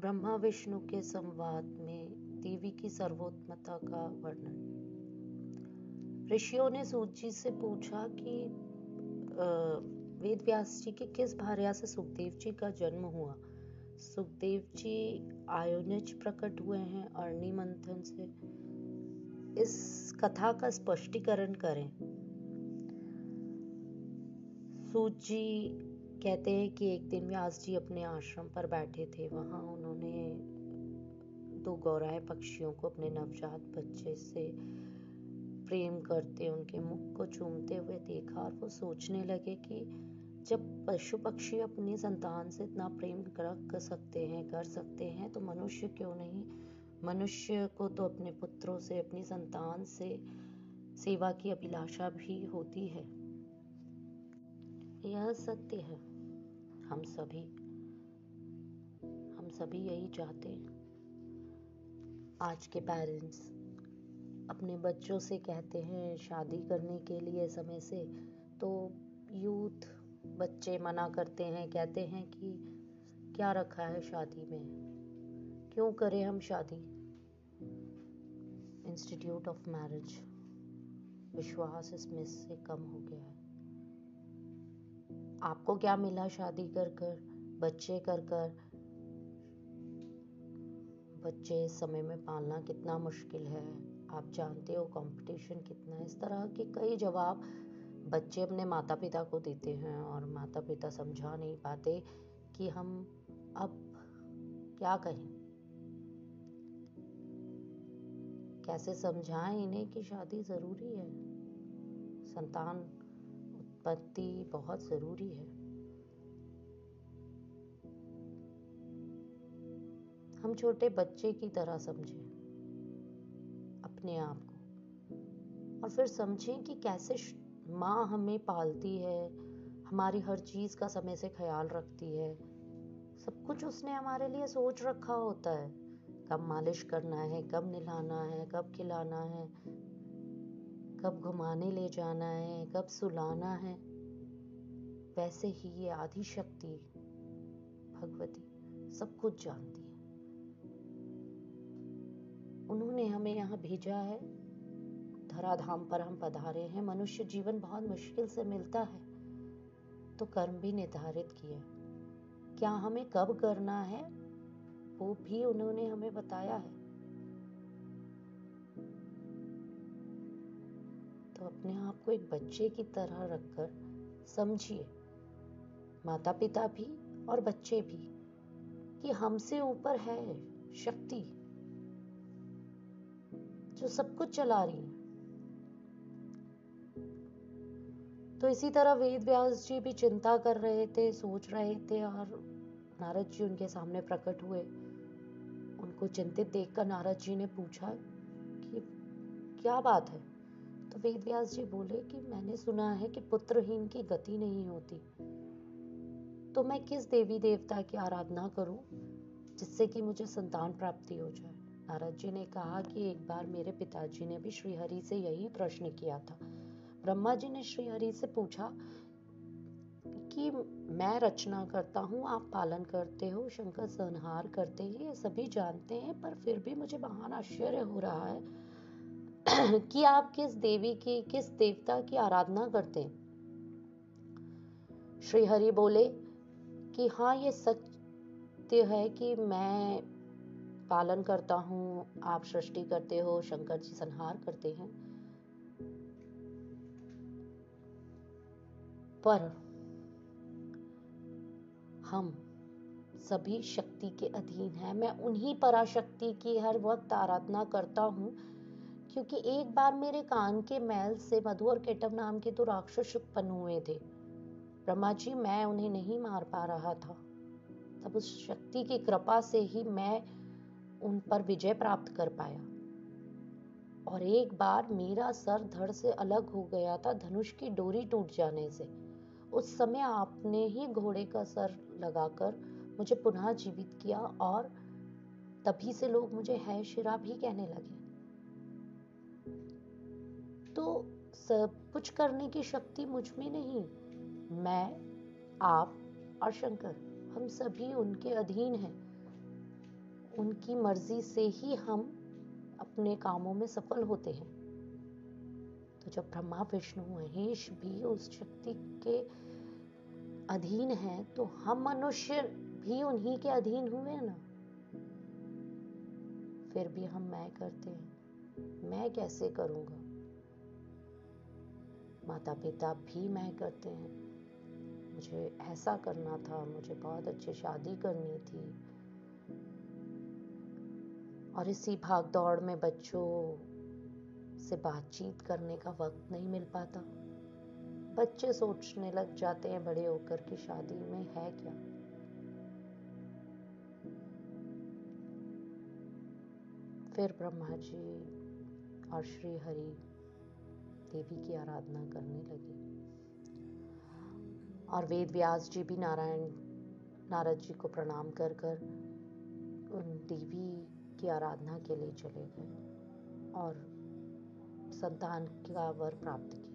ब्रह्मा विष्णु के संवाद में देवी की सर्वोत्मता का वर्णन। ऋषियों ने सूची से पूछा कि वेद व्यास जी के किस भार्या से सुखदेव जी का जन्म हुआ? सुखदेव जी आयोनिज प्रकट हुए हैं अरणि मंथन से। इस कथा का स्पष्टीकरण करें। सूची कहते हैं कि एक दिन व्यास जी अपने आश्रम पर बैठे थे। वहाँ उन्होंने दो गौराए पक्षियों को अपने नवजात बच्चे से प्रेम करते, उनके मुख को चूमते हुए देखा और वो सोचने लगे कि जब पशु पक्षी अपनी संतान से इतना प्रेम कर सकते हैं, कर सकते हैं तो मनुष्य क्यों नहीं? मनुष्य को तो अपने पुत्रों से, अपनी संतान से सेवा की अभिलाषा भी होती है। यह सत्य है। हम सभी हम सभी यही चाहते हैं। आज के पेरेंट्स अपने बच्चों से कहते हैं, शादी करने के लिए समय से। तो यूथ बच्चे मना करते हैं, कहते हैं कि, क्या रखा है शादी में? क्यों करें हम शादी? इंस्टीट्यूट ऑफ़ मैरिज विश्वास इसमें से कम हो गया है। आपको क्या मिला शादी कर कर, बच्चे कर कर? बच्चे इस समय में पालना कितना मुश्किल है? आप जानते हो कंपटीशन कितना है? इस तरह के कई जवाब बच्चे अपने माता पिता को देते हैं और माता पिता समझा नहीं पाते कि हम अब क्या कहें। कैसे समझाएँ इन्हें कि शादी ज़रूरी है? संतान उत्पत्ति बहुत ज़रूरी है। हम छोटे बच्चे की तरह समझें, अपने आप को। और फिर समझें कि कैसे माँ हमें पालती है, हमारी हर चीज़ का समय से ख्याल रखती है। सब कुछ उसने हमारे लिए सोच रखा होता है। कब मालिश करना है, कब नहलाना है, कब खिलाना है, कब घुमाने ले जाना है, कब सुलाना है। वैसे ही ये आदि शक्ति भगवती, सब कुछ जानती है। हमें यहाँ भेजा है। धराधाम पर हम पधारे हैं। मनुष्य जीवन बहुत मुश्किल से मिलता है। तो कर्म भी निर्धारित किए क्या हमें कब करना है? वो भी उन्होंने हमें बताया है। तो अपने आप को एक बच्चे की तरह रखकर समझिए। माता पिता भी और बच्चे भी कि हमसे ऊपर है शक्ति। जो सब कुछ चला रही है। तो इसी तरह वेद व्यास जी भी चिंता कर रहे थे, सोच रहे थे और नारद जी उनके सामने प्रकट हुए। उनको चिंतित देखकर नारद जी ने पूछा कि क्या बात है? तो वेद व्यास जी बोले कि मैंने सुना है कि पुत्रहीन की गति नहीं होती। तो मैं किस देवी देवता की आराधना करूँ जिससे कि मुझे संतान प्राप्ति हो जाए? नारद जी ने कहा कि एक बार मेरे पिताजी ने भी श्रीहरि से यही प्रश्न किया था। ब्रह्मा जी ने श्रीहरि से पूछा कि मैं रचना करता हूँ, आप पालन करते हो, शंकर संहार करते हैं, ये सभी जानते हैं, पर फिर भी मुझे महान आश्चर्य हो रहा है कि आप किस देवी की, किस देवता की आराधना करते हैं। श्री हरि बोले कि हाँ ये सत्य है कि मैं पालन करता हूँ, आप सृष्टि करते हो, शंकर जी संहार करते हैं। पर हम सभी शक्ति के अधीन हैं। मैं उन्हीं पराशक्ति की हर वक्त आराधना करता हूँ, क्योंकि एक बार मेरे कान के मैल से मधु और केटव नाम के दो राक्षस उत्पन्न हुए थे। ब्रह्मा जी, मैं उन्हें नहीं मार पा रहा था। तब उस शक्ति की कृपा से ही मैं उन पर विजय प्राप्त कर पाया। और एक बार मेरा सर धड़ से अलग हो गया था धनुष की डोरी टूट जाने से। उस समय आपने ही घोड़े का सर लगाकर मुझे पुनः जीवित किया और तभी से लोग मुझे है शिरा भी कहने लगे। तो सब कुछ करने की शक्ति मुझमें नहीं, मैं, आप और शंकर, हम सभी उनके अधीन हैं। उनकी मर्ज़ी से ही हम अपने कामों में सफल होते हैं। तो जब ब्रह्मा, विष्णु, महेश भी उस शक्ति के अधीन हैं तो हम मनुष्य भी उन्हीं के अधीन हुए ना? फिर भी हम मैं करते हैं। मैं कैसे करूँगा? माता पिता भी मैं करते हैं। मुझे ऐसा करना था, मुझे बहुत अच्छी शादी करनी थी। और इसी भाग दौड़ में बच्चों से बातचीत करने का वक्त नहीं मिल पाता। बच्चे सोचने लग जाते हैं, बड़े होकर कि शादी में है क्या? फिर ब्रह्मा जी और श्री हरि देवी की आराधना करने लगे। और वेद व्यास जी भी नारायण, नारद जी को प्रणाम कर कर उन देवी की आराधना के लिए चले गए और संतान का वर प्राप्त किया।